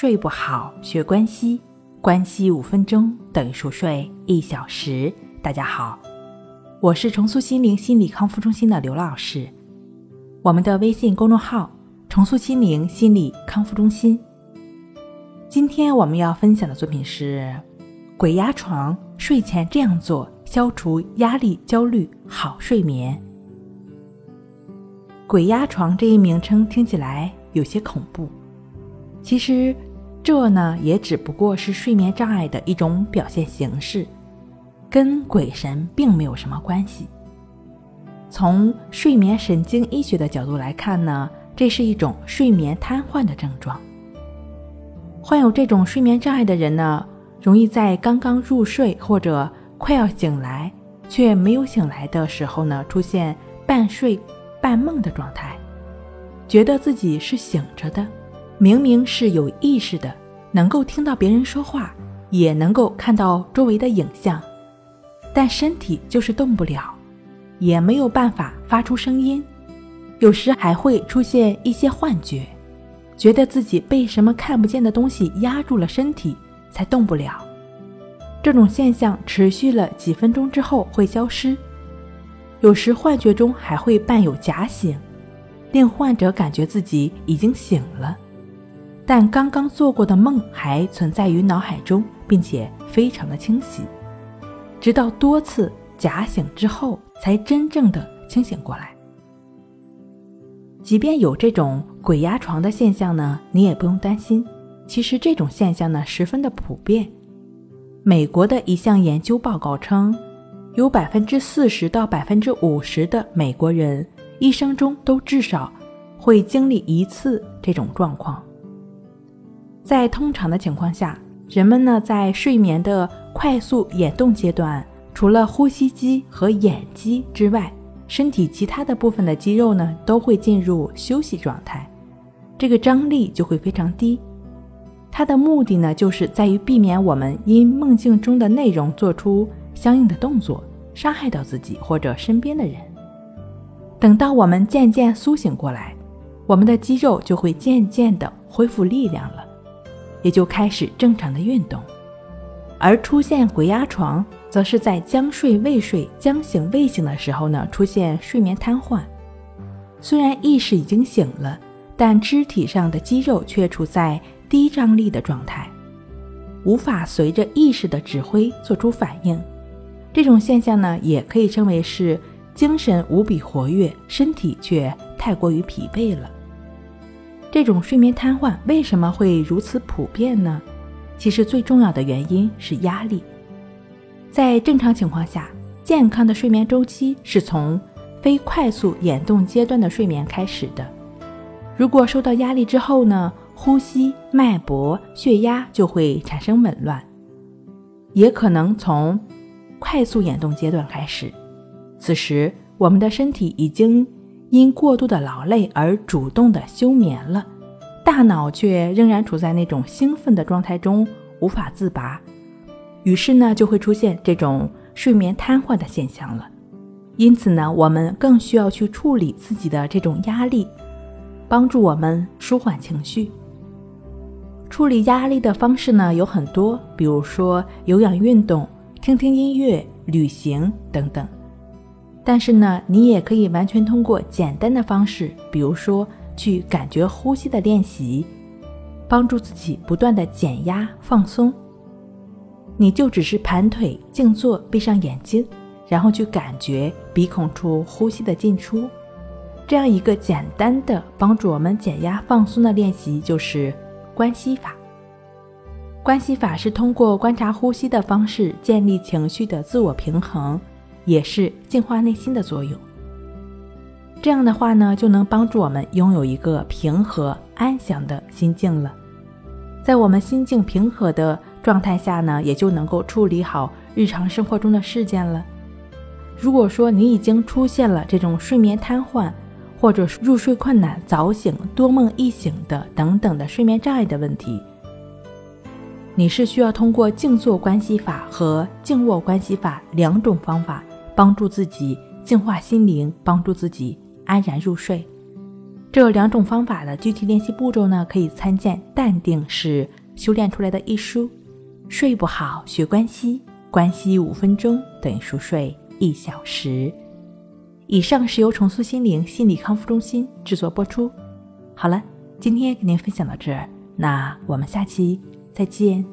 睡不好，学关西，关西五分钟等于熟睡一小时。大家好，我是重塑心灵心理康复中心的刘老师。我们的微信公众号“重塑心灵心理康复中心”。今天我们要分享的作品是《鬼压床》，睡前这样做，消除压力、焦虑，好睡眠。鬼压床这一名称听起来有些恐怖。其实，这呢也只不过是睡眠障碍的一种表现形式，跟鬼神并没有什么关系。从睡眠神经医学的角度来看呢，这是一种睡眠瘫痪的症状。患有这种睡眠障碍的人呢，容易在刚刚入睡或者快要醒来却没有醒来的时候呢，出现半睡半梦的状态，觉得自己是醒着的。明明是有意识的，能够听到别人说话，也能够看到周围的影像，但身体就是动不了，也没有办法发出声音，有时还会出现一些幻觉，觉得自己被什么看不见的东西压住了身体，才动不了。这种现象持续了几分钟之后会消失，有时幻觉中还会伴有假醒，令患者感觉自己已经醒了。但刚刚做过的梦还存在于脑海中，并且非常的清晰，直到多次假醒之后，才真正的清醒过来。即便有这种鬼压床的现象呢，你也不用担心。其实这种现象呢，十分的普遍。美国的一项研究报告称，有百分之四十到百分之五十的美国人一生中都至少会经历一次这种状况。在通常的情况下，人们呢在睡眠的快速眼动阶段，除了呼吸肌和眼肌之外，身体其他的部分的肌肉呢都会进入休息状态，这个张力就会非常低。它的目的呢就是在于避免我们因梦境中的内容做出相应的动作，伤害到自己或者身边的人。等到我们渐渐苏醒过来，我们的肌肉就会渐渐的恢复力量了。也就开始正常的运动，而出现鬼压床，则是在将睡未睡、将醒未醒的时候呢，出现睡眠瘫痪。虽然意识已经醒了，但肢体上的肌肉却处在低张力的状态，无法随着意识的指挥做出反应。这种现象呢，也可以称为是精神无比活跃，身体却太过于疲惫了。这种睡眠瘫痪为什么会如此普遍呢？其实最重要的原因是压力。在正常情况下，健康的睡眠周期是从非快速眼动阶段的睡眠开始的。如果受到压力之后呢，呼吸、脉搏、血压就会产生紊乱，也可能从快速眼动阶段开始。此时，我们的身体已经。因过度的劳累而主动的休眠了，大脑却仍然处在那种兴奋的状态中无法自拔，于是呢就会出现这种睡眠瘫痪的现象了。因此呢，我们更需要去处理自己的这种压力，帮助我们舒缓情绪。处理压力的方式呢有很多，比如说有氧运动、听听音乐、旅行等等。但是呢，你也可以完全通过简单的方式，比如说去感觉呼吸的练习，帮助自己不断的减压放松。你就只是盘腿静坐，闭上眼睛，然后去感觉鼻孔处呼吸的进出。这样一个简单的帮助我们减压放松的练习，就是关系法。关系法是通过观察呼吸的方式，建立情绪的自我平衡。也是净化内心的作用。这样的话呢，就能帮助我们拥有一个平和安详的心境了。在我们心境平和的状态下呢，也就能够处理好日常生活中的事件了。如果说你已经出现了这种睡眠瘫痪，或者入睡困难、早醒、多梦易醒的等等的睡眠障碍的问题，你是需要通过静坐关系法和静卧关系法两种方法。帮助自己净化心灵，帮助自己安然入睡。这两种方法的具体练习步骤呢，可以参见《淡定是修炼出来的》一书。睡不好学关息，关息五分钟等于熟睡一小时。以上是由重塑心灵心理康复中心制作播出。好了，今天跟您分享到这儿，那我们下期再见。